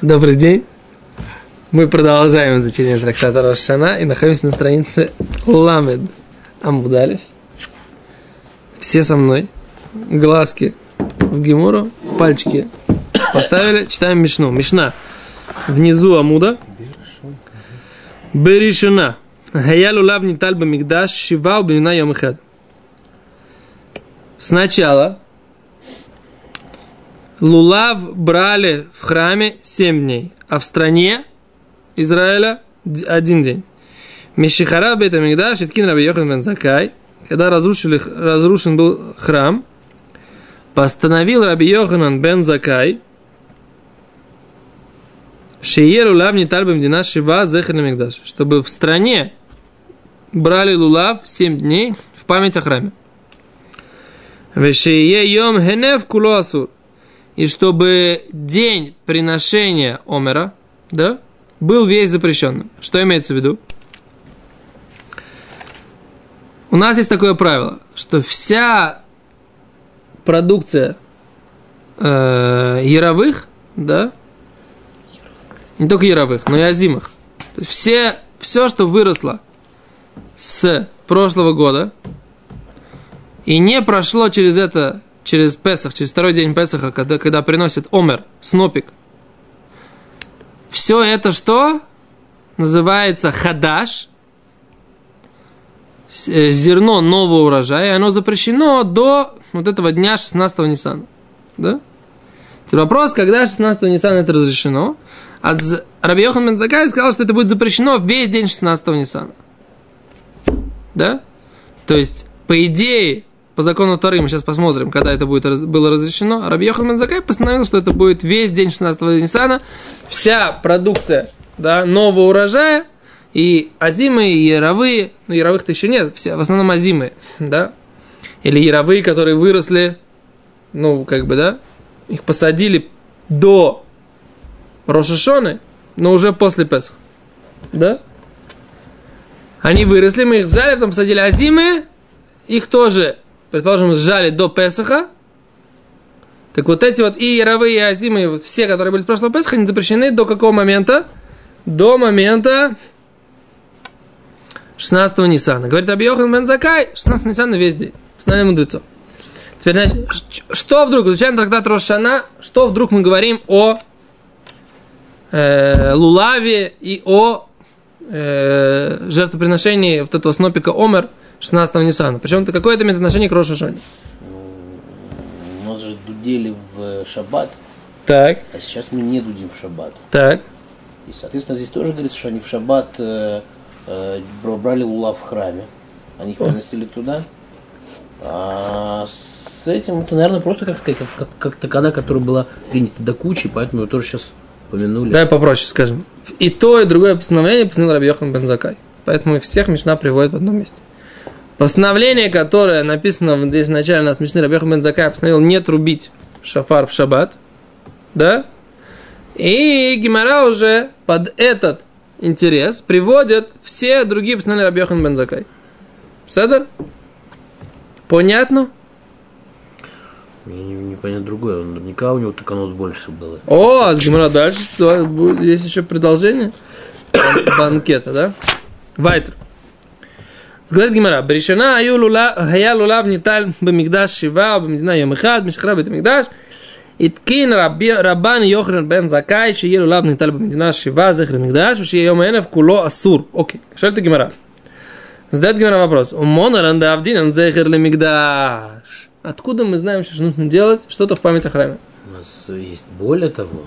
Добрый день. Мы продолжаем изучение трактата Рошана и находимся на странице Ламед Амудалев. Все со мной. Глазки в Гемуру, пальчики поставили. Читаем Мишну. Мишна. Внизу Амуда. Беришуна. Хаялу лав ниталь бамигдаш шива убинина йомихад. Сначала Лулав брали в храме 7 дней, а в стране Израиля один день. Мишихара Бетамигда Шиткин Раби Йохан бен Закай, когда разрушили, разрушен был храм, постановил Раби Йоханан бен Закай, Шиеру лав не тальбам дина шива мигдаш, чтобы в стране брали лулав 7 дней в память о храме. Вешие йом хенев куло асур и чтобы день приношения Омера, да, был весь запрещенным. Что имеется в виду? У нас есть такое правило, что вся продукция э, яровых, да, не только яровых, но и озимых, то есть все, все, что выросло с прошлого года и не прошло через это через Песах, через второй день Песаха, когда, когда приносят омер, снопик, все это что? Называется хадаш, э, зерно нового урожая, оно запрещено до вот этого дня 16-го Ниссана. Да? Теперь вопрос, когда 16-го Ниссана это разрешено? А Раби Йохан бен Закай сказал, что это будет запрещено весь день 16-го Ниссана. Да? То есть, по идее, по закону Тары, мы сейчас посмотрим, когда это будет, было разрешено, Раби Йохан Закай постановил, что это будет весь день 16-го Ниссана, вся продукция да, нового урожая, и азимы, и яровые, ну, яровых-то еще нет, все, в основном азимы, да, или яровые, которые выросли, ну, как бы, да, их посадили до Рошашоны, но уже после Песах, да, они выросли, мы их взяли, потом посадили азимы, их тоже предположим, сжали до Песаха, так вот эти вот и яровые, и азимы, все, которые были с прошлого Песаха, они запрещены до какого момента? До момента 16-го Ниссана. Говорит Раби Йохан бен Закай, 16 Ниссана весь день. Знали мудрецов. Теперь, значит, что вдруг, изучаем трактат Рошана, что вдруг мы говорим о э, Лулаве и о э, жертвоприношении вот этого снопика Омер – 16-го Ниссана. Причем это какое это имеет отношение к Роша Шоне? У нас же дудели в шаббат. Так. А сейчас мы не дудим в шаббат. Так. И, соответственно, здесь тоже говорится, что они в шаббат э, э, брали ула в храме. Они их приносили туда. А с этим это, наверное, просто, как сказать, как, как, как такая, которая была принята до кучи, поэтому его тоже сейчас помянули. Давай попроще скажем. И то, и другое постановление постановил Раби Йохан Бензакай. Поэтому всех Мишна приводит в одном месте. Постановление, которое написано здесь вначале на смешной Рабеха Бензакай постановил не трубить шафар в шаббат, да? И Гимара уже под этот интерес приводит все другие постановления Рабехан Бензакай. Седер? Понятно? Мне не, не понятно другое. Наверняка у него только оно больше было. О, а с Гимара дальше. Есть еще продолжение банкета, да? Вайтер. говорит Гимара, Бришана аю лула, хая лулав ниталь бамигдаш шива, бамедина йом эхад, мишхара бет мигдаш, התקין רבן יוחנן בן זכאי שיהיה לולב ניטל במדינה שבעה זכר למקדש ושיהיה יום הענב כולו אסור. אוקיי, שואלת הגמרא. Задает Гимара вопрос. Умонаран да авдинан зехер лемигдаш. Откуда мы знаем, что нужно делать что-то в память о храме? У нас есть более того.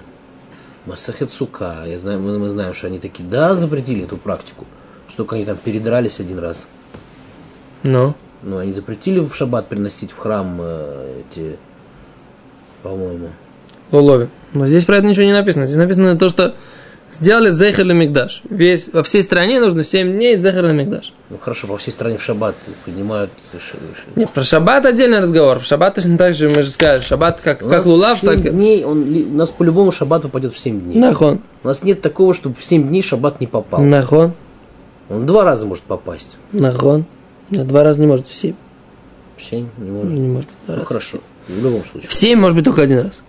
Масахет Сука. Я знаю, мы, мы знаем, что они таки да запретили эту практику. Что только они там передрались один раз. Ну? Ну, они запретили в шаббат приносить в храм э, эти, по-моему. Лолови. Но здесь про это ничего не написано. Здесь написано то, что сделали Зехер Мигдаш. Весь, во всей стране нужно 7 дней Зехер Мигдаш. Ну хорошо, по всей стране в шаббат поднимают. Нет, про шаббат отдельный разговор. В шаббат точно так же мы же сказали. Шаббат как, как лулав, так... дней, он, у нас по-любому шаббат попадет в 7 дней. Нахон. У нас нет такого, чтобы в 7 дней шаббат не попал. Нахон. Он два раза может попасть. Нахон. Нет, два раза не может в семь. В семь не может? Не может. Два ну, раза хорошо. В, в любом случае. В семь может быть только один раз.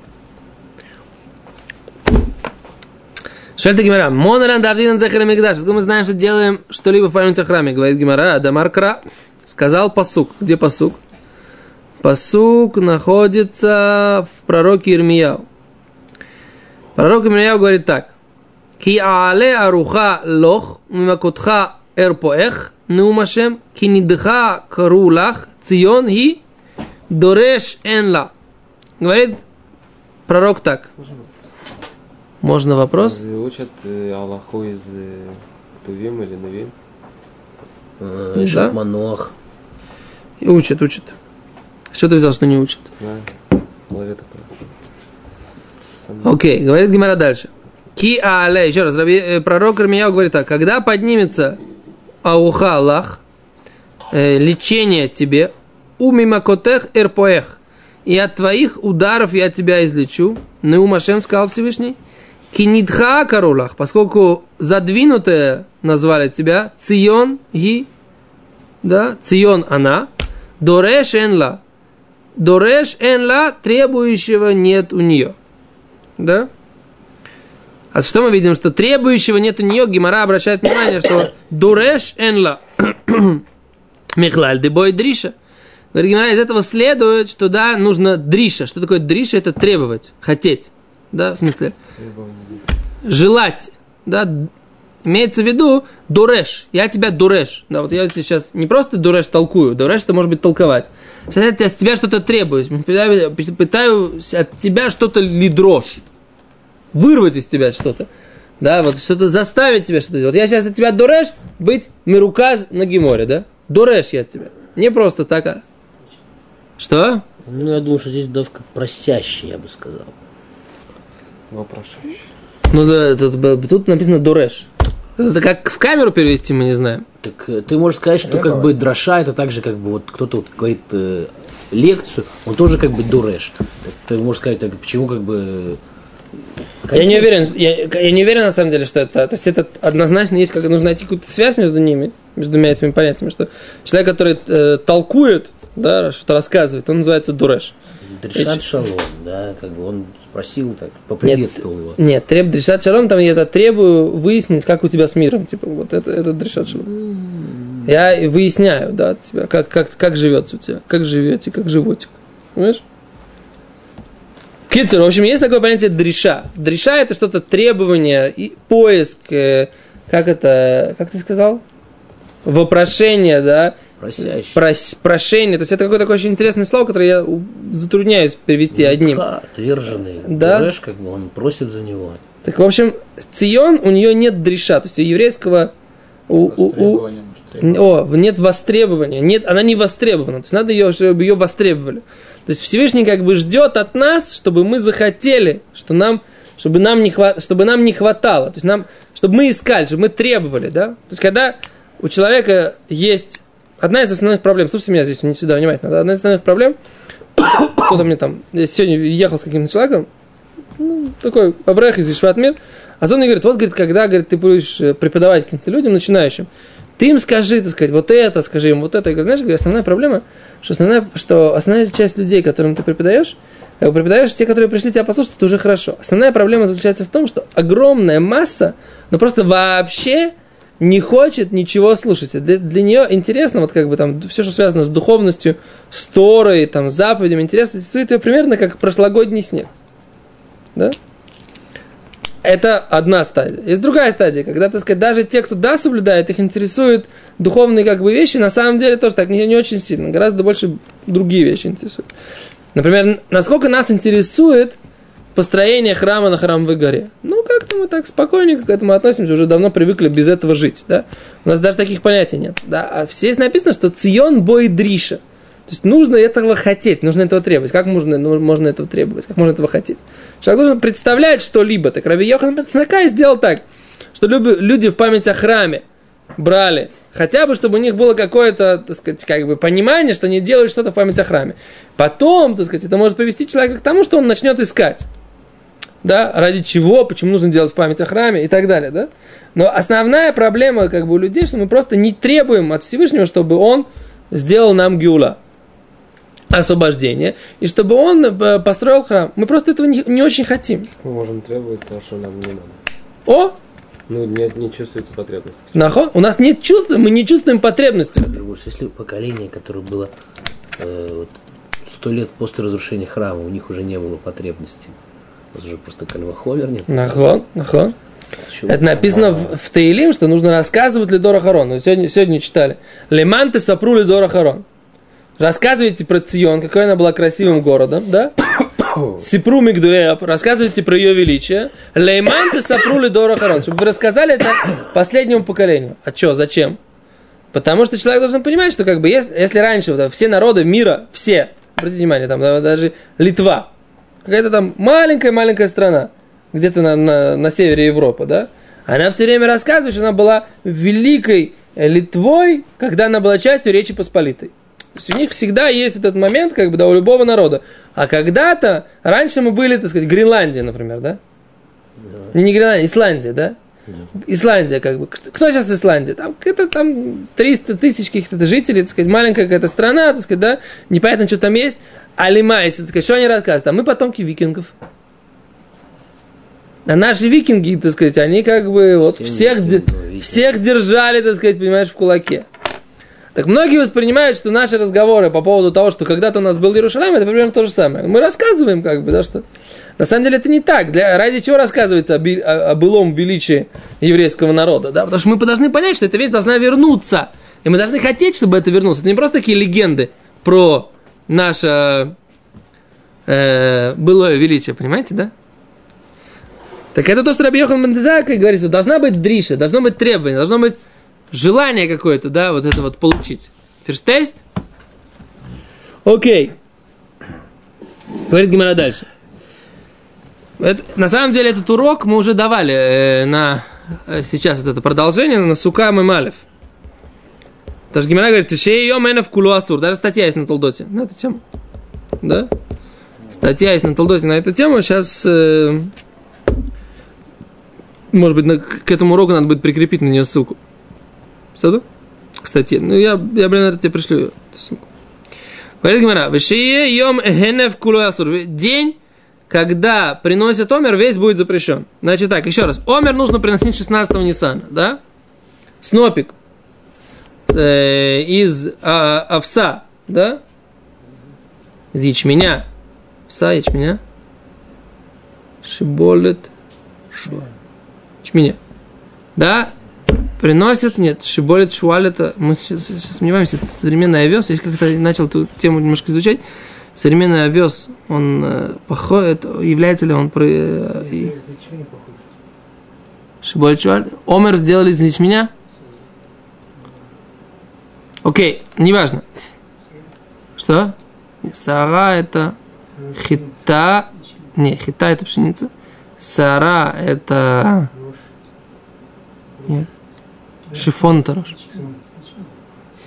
Шальта Гимара, Монаран Давдин Захара Мигдаш. Откуда мы знаем, что делаем что-либо в память о храме? Говорит Гимара, Дамар Кра. Сказал посук. Где посук? Посук находится в пророке Ирмияу. Пророк Ирмияу говорит так. Ки аале аруха лох, мимакотха эрпоэх, неумашем, ки нидха карулах, цион и дореш энла. Говорит пророк так. Можно вопрос? Разве учат э, Аллаху из э, Ктувим или Навим? Э, Да. Манох. И учат, учат. Что ты взял, что не учат? Знаю. В голове такое. Окей, говорит Гимара дальше. Ки але, еще раз, Раби- э, пророк Ирмияу говорит так, когда поднимется ауха Аллах, э, лечение тебе, умимакотех эрпоэх, и от твоих ударов я тебя излечу, Неумашем сказал Всевышний, кинидха карулах, поскольку задвинутое назвали тебя, цион и, да, цион она, дореш энла, дореш энла, требующего нет у нее. Да? А что мы видим? Что требующего нет у нее, Гимара обращает внимание, что дуреш энла михлаль дебой дриша. Говорит, Гимара, из этого следует, что да, нужно дриша. Что такое дриша? Это требовать, хотеть. Да, в смысле, желать. Да, имеется в виду дуреш. Я тебя дуреш. Да, вот я сейчас не просто дуреш толкую. Дуреш это может быть толковать. Сейчас я с тебя что-то требую. Пытаюсь от тебя что-то лидрош. Вырвать из тебя что-то. Да, вот что-то заставить тебя что-то делать. Вот я сейчас от тебя дуреш быть мируказ на геморе, да? Дуреш я от тебя. Не просто так, а... Что? Ну, я думаю, что здесь давка просящий, я бы сказал. Вопрошающий. Ну, да, тут, тут написано дуреш. Это как в камеру перевести, мы не знаем. Так э, ты можешь сказать, что как бы дроша это так же, как бы вот кто-то вот говорит э, лекцию, он тоже как бы дуреш. Так ты можешь сказать, так, почему как бы... Я не уверен, я, я не уверен на самом деле, что это. То есть это однозначно есть, как нужно найти какую-то связь между ними, между двумя этими понятиями, что человек, который э, толкует, да, что-то рассказывает, он называется дуреш. Дрешат шалом, да, как бы он спросил так, поприветствовал его. Нет, треб дрешат шалом, там я это требую выяснить, как у тебя с миром. Типа, вот это, это дрешат шалом. Я выясняю, да, тебя, как, как, как живется у тебя, как живете, как животик. Понимаешь? Китер, в общем, есть такое понятие дреша. Дреша это что-то требование и поиск, э, как это, как ты сказал? Вопрошение, да, Просящий. прос- прошение. То есть это какое-то такое очень интересное слово, которое я затрудняюсь перевести одним. Да, отверженный. Да. Дуреш, как бы он просит за него. Так, в общем, Цион, у нее нет дреша, то есть у еврейского... У, у- у- о, нет востребования, нет, она не востребована, то есть надо ее, чтобы ее востребовали. То есть Всевышний как бы ждет от нас, чтобы мы захотели, что нам, чтобы нам не хват, чтобы нам не хватало, то есть нам, чтобы мы искали, чтобы мы требовали, да. То есть когда у человека есть одна из основных проблем, слушайте меня здесь не сюда внимательно, одна из основных проблем, кто-то мне там, я сегодня ехал с каким-то человеком, ну, такой Аврех из Ишватмир, а он мне говорит, вот, говорит, когда, говорит, ты будешь э, преподавать каким-то людям, начинающим, ты им скажи, так сказать, вот это, скажи им вот это. Говорю, знаешь, основная проблема, что основная, что основная часть людей, которым ты преподаешь, как бы преподаешь, те, которые пришли тебя послушать, это уже хорошо. Основная проблема заключается в том, что огромная масса, ну просто вообще не хочет ничего слушать. Для, для нее интересно, вот как бы там все, что связано с духовностью, с Торой, там, с заповедями, интересно, интересует ее примерно как прошлогодний снег. Да? Это одна стадия. Есть другая стадия, когда, так сказать, даже те, кто да соблюдает, их интересуют духовные как бы вещи, на самом деле тоже так не, не очень сильно. Гораздо больше другие вещи интересуют. Например, насколько нас интересует построение храма на храмовой горе. Ну, как-то мы так спокойненько к этому относимся, уже давно привыкли без этого жить, да? У нас даже таких понятий нет, да? А здесь написано, что Цион бой дриша. То есть нужно этого хотеть, нужно этого требовать. Как можно, ну, можно этого требовать? Как можно этого хотеть? Человек должен представлять что-либо. Так Раби Йохан Бенцакай сделал так, что люди в память о храме брали, хотя бы, чтобы у них было какое-то, так сказать, как бы понимание, что они делают что-то в память о храме. Потом, так сказать, это может привести человека к тому, что он начнет искать. Да, ради чего, почему нужно делать в память о храме и так далее, да? Но основная проблема, как бы, у людей, что мы просто не требуем от Всевышнего, чтобы он сделал нам гиула освобождение, и чтобы он э, построил храм. Мы просто этого не, не очень хотим. Мы можем требовать то, что нам не надо. О, Ну, не, не чувствуется потребность. нахо, у нас нет чувства, мы не чувствуем потребности. Другой, Если поколение, которое было э, вот, лет после разрушения храма, у них уже не было потребности. У нас уже просто кальваховер нет. Нахо, нахо. С чего Это написано в, в Таилим, что нужно рассказывать Лидора Харон. Мы сегодня, сегодня читали. Леманты сапру Лидора Харон. Рассказывайте про Цион, какой она была красивым городом, да? Сипру Мигдуэп, рассказывайте про ее величие. Лейманты сапру Лидора Харон. Чтобы вы рассказали это последнему поколению. А что, зачем? Потому что человек должен понимать, что как бы если, если раньше вот, все народы мира, все, обратите внимание, там да, даже Литва, какая-то там маленькая-маленькая страна, где-то на, на, на севере Европы, да, она все время рассказывает, что она была великой э, Литвой, когда она была частью Речи Посполитой. У них всегда есть этот момент, как бы, да, у любого народа. А когда-то, раньше мы были, так сказать, Гренландия, например, да? Не, не Гренландия, Исландия, да? Исландия, как бы. Кто сейчас Исландия? Там это там 300 тысяч каких-то жителей, так сказать, маленькая какая-то страна, так сказать, да? Непонятно, что там есть. А лимайцы, так сказать, что они рассказывают? А мы потомки викингов. А наши викинги, так сказать, они как бы вот Все всех, де- всех держали, так сказать, понимаешь, в кулаке. Так многие воспринимают, что наши разговоры по поводу того, что когда-то у нас был Иерусалим, это примерно то же самое. Мы рассказываем, как бы, да, что... На самом деле это не так. Для, ради чего рассказывается о, би- о- былом величии еврейского народа, да? Потому что мы должны понять, что эта вещь должна вернуться. И мы должны хотеть, чтобы это вернулось. Это не просто такие легенды про наше э, былое величие, понимаете, да? Так это то, что Раби Йохан Бендезака говорит, что должна быть дриша, должно быть требование, должно быть желание какое-то, да, вот это вот получить. Ферштест? Окей. Говорит Гимара дальше. Это- на самом деле этот урок мы уже давали э, на э, сейчас вот это продолжение на Сукам и Малев. Потому что Гимара говорит, все ее в кулу асур. Даже статья есть на Толдоте на эту тему. Да? Статья есть на Толдоте на эту тему. Сейчас, э, может быть, на- к этому уроку надо будет прикрепить на нее ссылку. Саду? Кстати, ну я, я блин, тебе пришлю ссылку. Говорит Гимара, «Вешие йом эхенев кулу асур». День, когда приносят омер, весь будет запрещен. Значит так, еще раз. Омер нужно приносить 16-го Ниссана, да? Снопик э, из а, овса, да? Из ячменя. Овса, ячменя. Шиболет. Шу. Ячменя. Да? Приносят, нет, шиболет, шуаль, это, мы сейчас, сейчас сомневаемся, это современный овес, я как-то начал эту тему немножко изучать, современный овес, он э, походит, является ли он про... э, и- Шиболет, шуаль, омер сделали из ячменя? Окей, неважно. Что? Сара это хита. Не, хита это пшеница. Сара это... Нет. Шифон это рожь.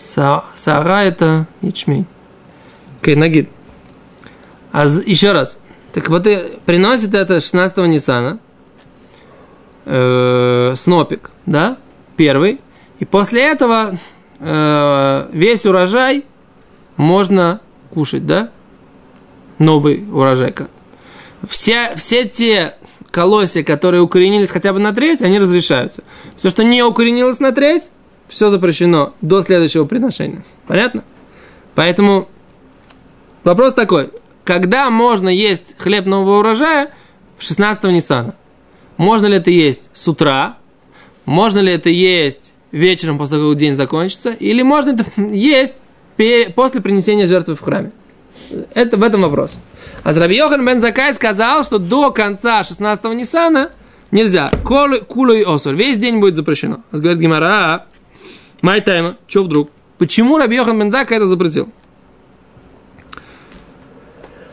Са- Сара это ячмень. Окей, нагид. А еще раз. Так вот, и приносит это 16-го Ниссана. э, снопик, да? Первый. И после этого э, весь урожай можно кушать, да? Новый урожай. Все, все те колосья, которые укоренились хотя бы на треть, они разрешаются. Все, что не укоренилось на треть, все запрещено до следующего приношения. Понятно? Поэтому вопрос такой. Когда можно есть хлеб нового урожая 16-го Ниссана? Можно ли это есть с утра? Можно ли это есть вечером, после того, как день закончится? Или можно это есть после принесения жертвы в храме? Это в этом вопрос. А Раби Йохан бен Закай сказал, что до конца 16-го Ниссана нельзя. Колы, кулу и осор. Весь день будет запрещено. А Говорит Гимара, май тайма, что вдруг? Почему Раби Йохан бен Закай это запретил?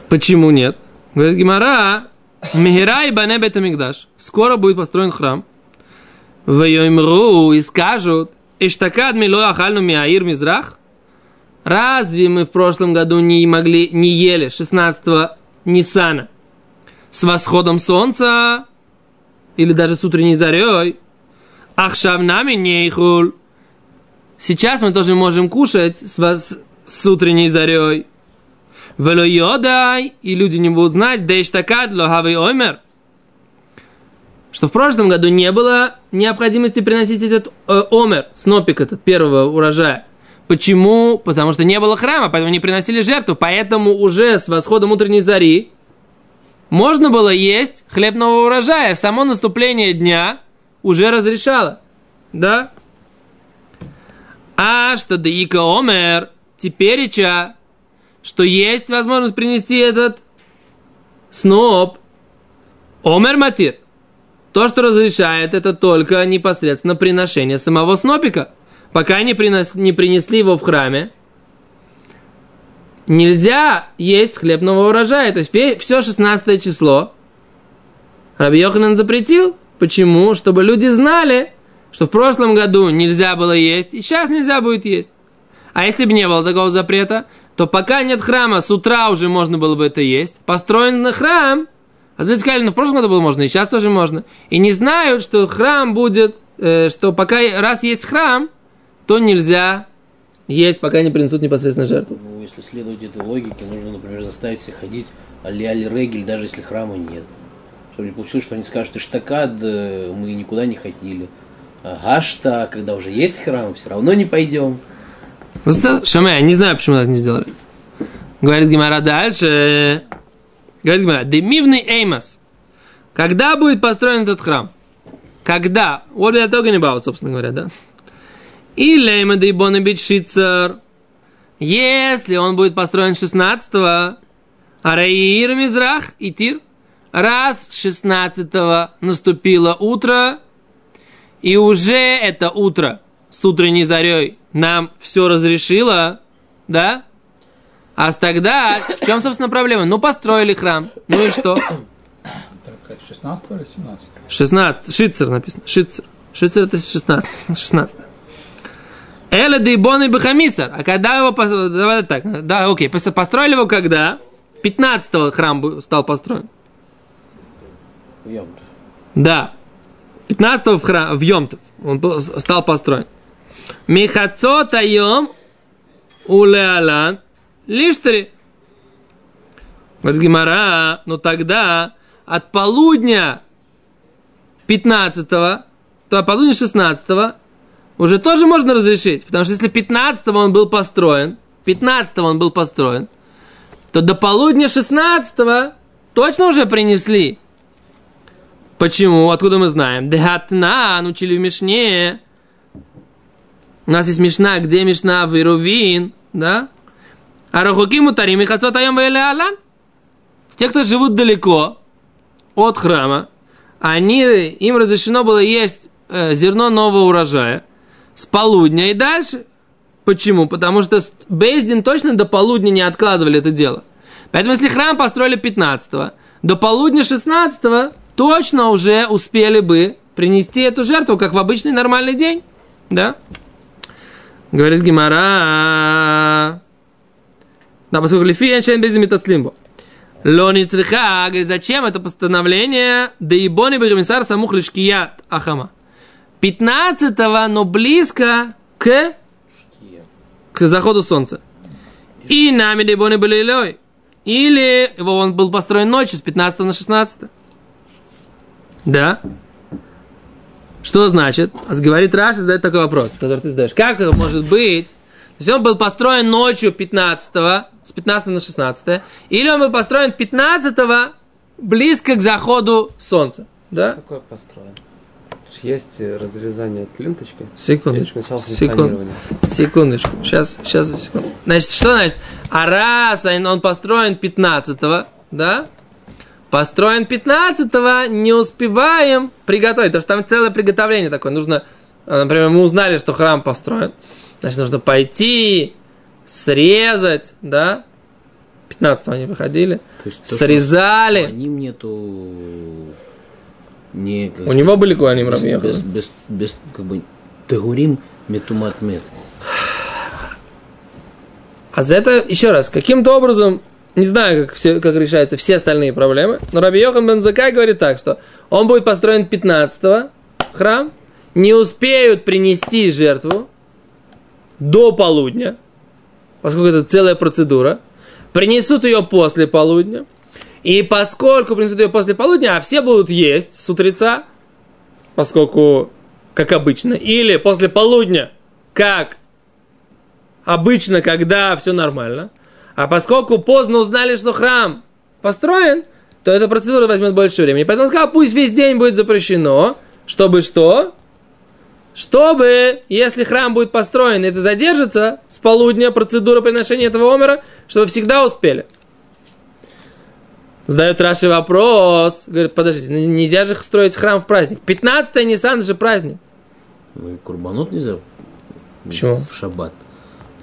Почему нет? Говорит Гимара, Мехира и бане бетамикдаш. Скоро будет построен храм. Вайомру и скажут, Иштакад мило ахальну миаир мизрах. Разве мы в прошлом году не могли, не ели 16-го Ниссана с восходом солнца или даже с утренней зарей? Ахшавнами нейхул. Сейчас мы тоже можем кушать с, вос- с утренней зарей. Вело йодай, и люди не будут знать, да иштакад лохавый омер. что в прошлом году не было необходимости приносить этот э, омер, снопик этот, первого урожая. Почему? Потому что не было храма, поэтому не приносили жертву. Поэтому уже с восходом утренней зари можно было есть хлеб нового урожая. Само наступление дня уже разрешало. Да? А что Даика Омер, теперь что есть возможность принести этот сноп. Омер Матир. То, что разрешает, это только непосредственно приношение самого снопика. Пока не, принос, не принесли его в храме, нельзя есть хлебного урожая. То есть все 16 число Раби Йоханан запретил. Почему? Чтобы люди знали, что в прошлом году нельзя было есть, и сейчас нельзя будет есть. А если бы не было такого запрета, то пока нет храма, с утра уже можно было бы это есть. Построен на храм, а люди сказали, ну в прошлом году было можно, и сейчас тоже можно. И не знают, что храм будет, э, что пока раз есть храм, то нельзя есть, пока не принесут непосредственно жертву. Ну, если следовать этой логике, нужно, например, заставить всех ходить али-али регель, даже если храма нет. Чтобы не получилось, что они скажут, иштакад, э, мы никуда не ходили. Гашта, когда уже есть храм, все равно не пойдем. Шаме, я не знаю, почему так не сделали. Говорит Гимара дальше. Говорит Гимара, демивный эймас. Когда будет построен этот храм? Когда? Вот я только не бал, собственно говоря, да? И лейма дейбона битшицар. Если он будет построен 16-го, Араир Мизрах и Тир. Раз 16-го наступило утро, и уже это утро с утренней зарей нам все разрешило, да? А тогда, в чем, собственно, проблема? Ну, построили храм. Ну и что? 16 или 17? 16. Шицер написано. Шицер. Шицер это 16. 16. Эля дейбон и бахамисар. А когда его... Давай так. Да, окей. Построили его когда? 15-го храм стал построен. Да. 15-го в, храм, в Йомтов он был, стал построен. Михацот айом улеалан лиштери. Вот Гимара, но тогда от полудня 15-го, то от полудня 16-го уже тоже можно разрешить. Потому что если 15-го он был построен, 15-го он был построен, то до полудня 16-го точно уже принесли. Почему? Откуда мы знаем? Дехатна, учили в Мишне. У нас есть Мишна, где Мишна в Ирувин, да? А Рахукиму Тарим и Хацотаем Алан. Те, кто живут далеко от храма, они, им разрешено было есть э, зерно нового урожая с полудня и дальше. Почему? Потому что Бейздин точно до полудня не откладывали это дело. Поэтому, если храм построили 15-го, до полудня 16-го точно уже успели бы принести эту жертву, как в обычный нормальный день. Да? Говорит Гимара. Да, поскольку лифи эншен без метацлимбо. Лони цриха, зачем это постановление? Да и бони бегамисар самух лишкият ахама. 15-го, но близко к, к заходу солнца. И нами дебоны были лой. Или его он был построен ночью с 15 на 16. Да? Что значит? Говорит Раша, задает такой вопрос, который ты задаешь. Как это может быть? То есть он был построен ночью 15 с 15 на 16 или он был построен 15 близко к заходу солнца. Да? Какой построен? Есть разрезание от ленточки. Секундочку. Секунд, секундочку. Сейчас, сейчас, секунду. Значит, что значит? А раз он построен 15 да? Построен 15-го, не успеваем приготовить. Потому что там целое приготовление такое. Нужно, э, например, мы узнали, что храм построен. Значит, нужно пойти, срезать, да? 15-го они выходили. То есть то, срезали. Они нету не, как У него были куаним без, без, без, без, как бы, тегурим метумат мет. А за это, еще раз, каким-то образом не знаю, как, все, как решаются все остальные проблемы, но Раби Йохан Бензакай говорит так, что он будет построен 15-го, храм, не успеют принести жертву до полудня, поскольку это целая процедура, принесут ее после полудня, и поскольку принесут ее после полудня, а все будут есть с утреца, поскольку как обычно, или после полудня, как обычно, когда все нормально. А поскольку поздно узнали, что храм построен, то эта процедура возьмет больше времени. Поэтому он сказал, пусть весь день будет запрещено, чтобы что? Чтобы, если храм будет построен, это задержится с полудня, процедура приношения этого омера, чтобы всегда успели. Задает Раши вопрос. Говорит, подождите, нельзя же строить храм в праздник. 15 Нисан же праздник. Ну и курбанот нельзя Почему? в шаббат.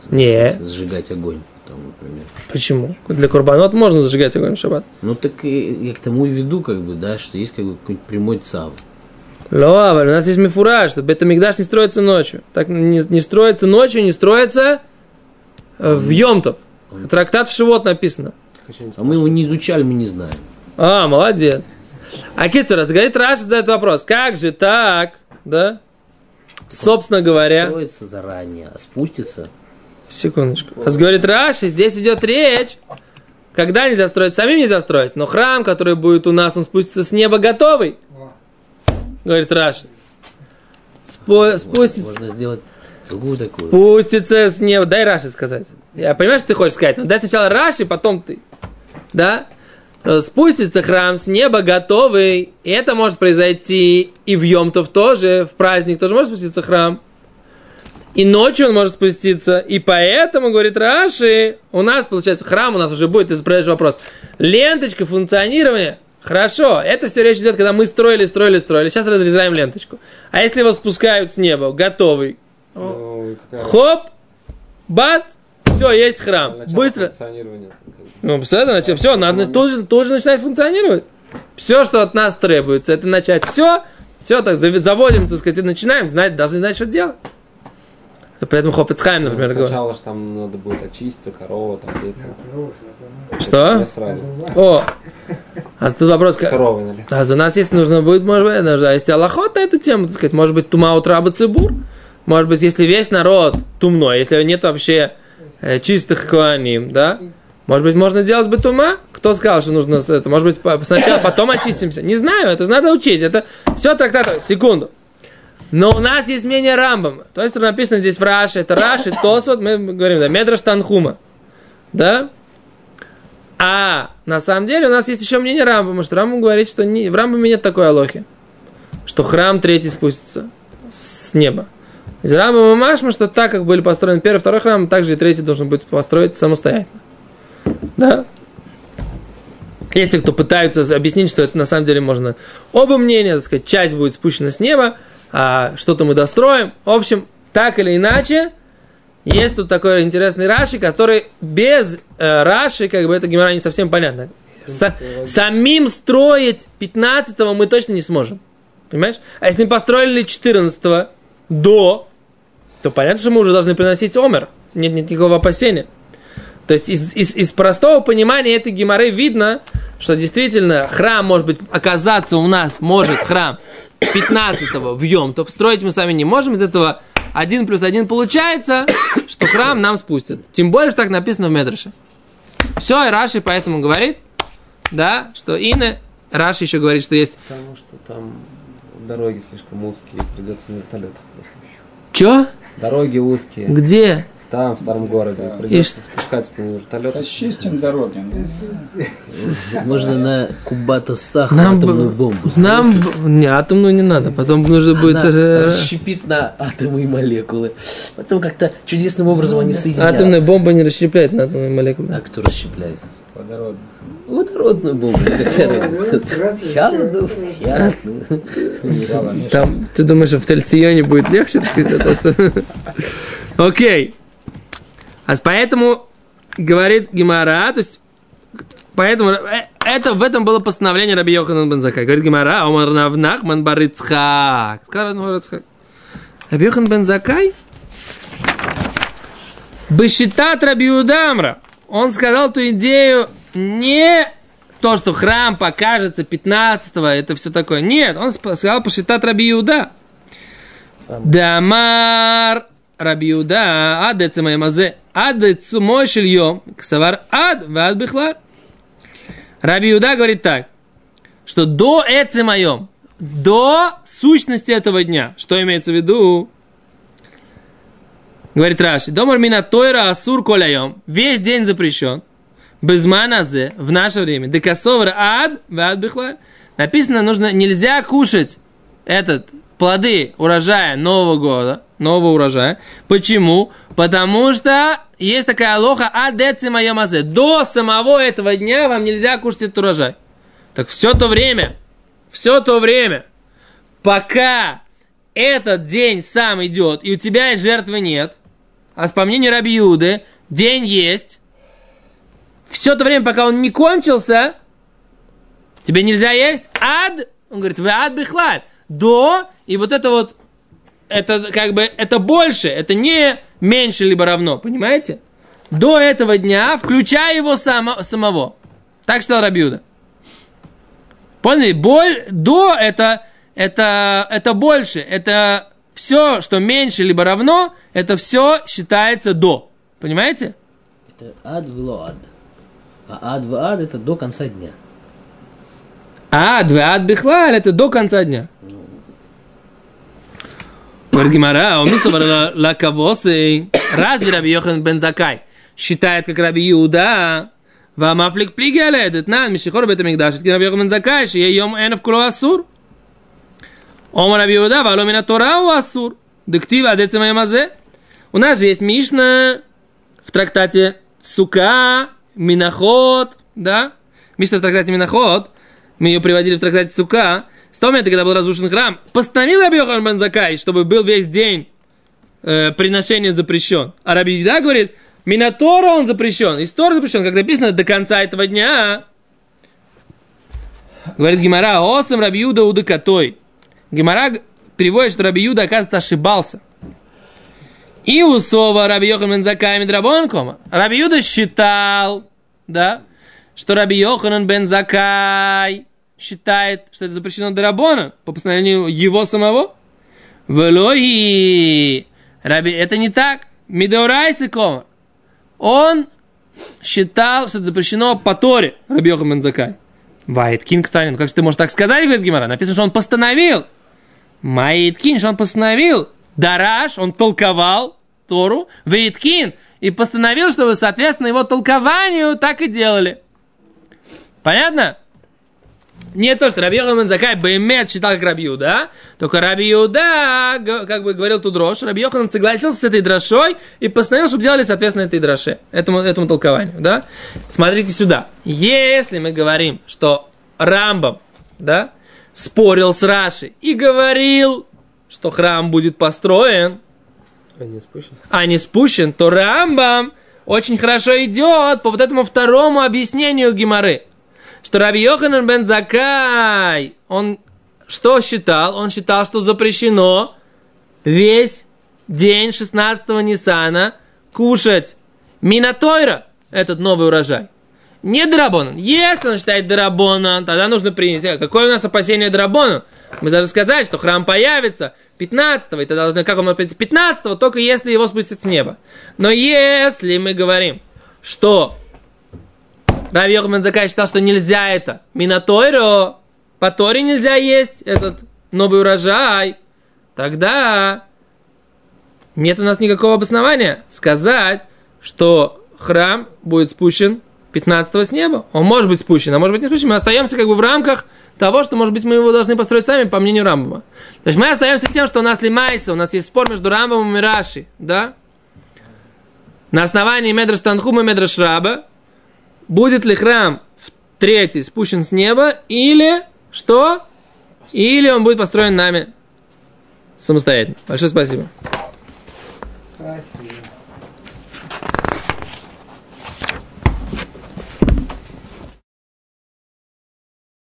Не. Сжигать огонь, там, например. Почему? Для курбанот можно зажигать огонь в шаббат. Ну так и я к тому и веду, как бы, да, что есть как бы какой-нибудь прямой цав. Лоаваль, у нас есть мифураж, что Бетамикдаш не строится ночью. Так не, не строится ночью, не строится э, в Йомтов. Трактат в Шивот написано. А мы его не изучали, мы не знаем. А, молодец. А Китсура, говорит Раш задает вопрос, как же так, да? Собственно говоря, Строится заранее, а спустится. секундочку. А говорит Раши, здесь идет речь, когда нельзя строить, самим нельзя строить, но храм, который будет у нас, он спустится с неба готовый. Говорит Раши. Спо- спустится. Можно сделать. Спустится с неба. Дай Раши сказать. Я понимаю, что ты хочешь сказать, но дай сначала Раши, потом ты. Да? Спустится храм с неба готовый. И это может произойти и в Йомтов тоже, в праздник тоже может спуститься храм. И ночью он может спуститься. И поэтому, говорит Раши, у нас, получается, храм у нас уже будет, ты задаешь вопрос. Ленточка функционирования. Хорошо, это все речь идет, когда мы строили, строили, строили. Сейчас разрезаем ленточку. А если его спускают с неба, готовый, Ну, какая Хоп, бац, все, есть храм. начало Быстро. Ну, представляете, значит, все, надо тут же, тут же начинать функционировать. Все, что от нас требуется, это начать все, все так заводим, так сказать, и начинаем, знать, должны знать, что делать. Это поэтому Хофицхайм, Ну, например, говорит. Сначала же там надо будет очиститься, корова, там, там. Что? Сразу. О, а тут вопрос, как... Наверное. А у нас есть, нужно будет, может быть, а если Аллахот на эту тему, так сказать, может быть, тума утра цибур, может быть, если весь народ тумной, если нет вообще э, чистых куаним, да, может быть, можно делать бы тума? Кто сказал, что нужно это? Может быть, сначала, потом очистимся? Не знаю, это же надо учить. Это все трактат. Секунду. Но у нас есть мнение Рамбама. То есть написано здесь в Раше, это Раши, Тосвот, мы говорим, да, Медраш Танхума. Да? А на самом деле у нас есть еще мнение Рамбама, что Рамбам говорит, что не, в Рамбаме нет такой алохи, что храм третий спустится с неба. Из Рамбама Машма, что так, как были построены первый второй храм, также и третий должен быть построить самостоятельно. Да? Те, кто пытаются объяснить, что это на самом деле можно оба мнения, так сказать, часть будет спущена с неба, а что-то мы достроим. В общем, так или иначе, есть тут такой интересный Раши, который без э, Раши, как бы это гемора не совсем понятно. Са- самим строить 15-го мы точно не сможем. Понимаешь? А если мы построили 14 до, то понятно, что мы уже должны приносить омер. Нет, нет никакого опасения. То есть из, из, из простого понимания этой геморы видно, что действительно храм может быть оказаться у нас, может храм 15-го в Йомтов. Строить мы сами не можем. Из этого 1 плюс 1 получается, что храм нам спустят. Тем более, что так написано в Медраше. Все, и Раши поэтому говорит, да, что Ина, Раши еще говорит, что есть... Потому что там дороги слишком узкие, придется на вертолетах. Че? Дороги узкие. Где? Там, в старом городе, придется спускаться на вертолет. Расчистим дороги. ну. Можно на Кубата Саха Нам, атомную бомбу. нам б- не, атомную не надо, потом нужно будет... Э, расщепит на атомы и молекулы. Потом как-то чудесным образом они соединятся. Атомная бомба не расщепляет на атомные молекулы. А кто расщепляет? Водород. Водородную бомбу. Какая разница? Там, ты думаешь, что в Тельционе будет легче, так сказать? Окей. А поэтому говорит Гимара, то есть Поэтому э, это, в этом было постановление Раби Йоханан бен Закай. Говорит Гимара, Омар Навнахман Барицхак. Сказал Равнахман Барицхак. Раби Йохан бен Закай Бешитат Раби Юдамра. Он сказал ту идею не то, что храм покажется 15-го, это все такое. Нет, он сказал посчитать Раби Иуда. Дамар Раби Иуда, ад мазе, ад мой шильем, ксавар ад, вад бихлар. Раби Иуда говорит так, что до моем до сущности этого дня. Что имеется в виду? Говорит Раши, Домар мина тойра асур коляем. Весь день запрещен. Без маназе в наше время. Декасовр ад, ад бихлаль. Написано, нужно, нельзя кушать этот плоды урожая Нового года, нового урожая. Почему? Потому что есть такая лоха адецима ямазе. До самого этого дня вам нельзя кушать этот урожай. Так все то время, все то время, пока этот день сам идет, и у тебя жертвы нет, а по мнению Раби Юды, день есть, все то время, пока он не кончился, тебе нельзя есть ад, он говорит, вы ад бихлаль, до, и вот это вот, это как бы, это больше, это не меньше либо равно, понимаете? До этого дня, включая его само, самого. Так что Рабиуда. Поняли? Боль до это, это, это больше. Это все, что меньше либо равно, это все считается до. Понимаете? Это ад в ад. А ад в ад это до конца дня. А ад в ад бихлаль это до конца дня. Говорит Гимара, разве Раби Йохан бен Закай считает, как Раби Иуда, вам афлик плиги аледет, на, мишихор бет амигдаш, это Раби Йохан бен Закай, что я йом энов куло асур. Ом Раби Иуда, вало мина тора у асур, дектива адецема ямазе. У нас же есть Мишна в трактате Сука, Миноход, да? Мишна в трактате Миноход, мы ее приводили в трактате Сука, с того момента, когда был разрушен храм, постановил Раби Йохан бен Закай, чтобы был весь день э, приношение запрещен. А Раби Юда говорит, Минатора он запрещен. Из Тора запрещен, как написано, до конца этого дня. Говорит Гимара, осам Раби Юда удыкатой. Гимара переводит, что Раби Юда, оказывается, ошибался. И у Сова Раби Йохан бен Закай Мидрабон кома. Раби Юда считал, да, что Раби Йоханан бен Закай считает, что это запрещено Дарабона по постановлению его самого. Велои. Раби, это не так. Мидеорайсы кома. Он считал, что это запрещено по Торе, Раби Йохан Закай. Вайт Кинг Танин. Как же ты можешь так сказать, говорит Гимара? Написано, что он постановил. Маиткин, что он постановил. Дараш, он толковал Тору. Вейткин. И постановил, чтобы, соответственно, его толкованию так и делали. Понятно? Не то, что Раби Йохан бен Закай Баймет считал как Раби Юда, только Раби Юда, как бы говорил тут дрожь, Раби согласился с этой дрошой и постановил, чтобы делали, соответственно, этой дроше, этому, этому толкованию, да? Смотрите сюда. Если мы говорим, что Рамбам, да, спорил с Раши и говорил, что храм будет построен, А не спущен? а не спущен, то Рамбам очень хорошо идет по вот этому второму объяснению Гимары. Что Раби Йоханан бен Закай, он что считал? Он считал, что запрещено весь день 16-го Ниссана кушать Минатойра, этот новый урожай. Не Драбонан. Если он считает Драбонан, тогда нужно принять. Какое у нас опасение Драбонан? Мы даже сказали, что храм появится 15-го, и тогда должны, как он может прийти 15-го, только если его спустят с неба. Но если мы говорим, что Раби Йоханан Закай считал, что нельзя это, Минатойро, по Торе нельзя есть этот новый урожай, тогда нет у нас никакого обоснования сказать, что храм будет спущен 15 с неба. Он может быть спущен, а может быть не спущен. Мы остаемся как бы в рамках того, что, может быть, мы его должны построить сами, по мнению Рамбама. То есть мы остаемся тем, что у нас лимайса, у нас есть спор между Рамбамом и Раши, да? На основании Медраш Танхума и Медраш Раба будет ли храм в третий спущен с неба, или что? Или он будет построен нами самостоятельно. Большое спасибо. Спасибо.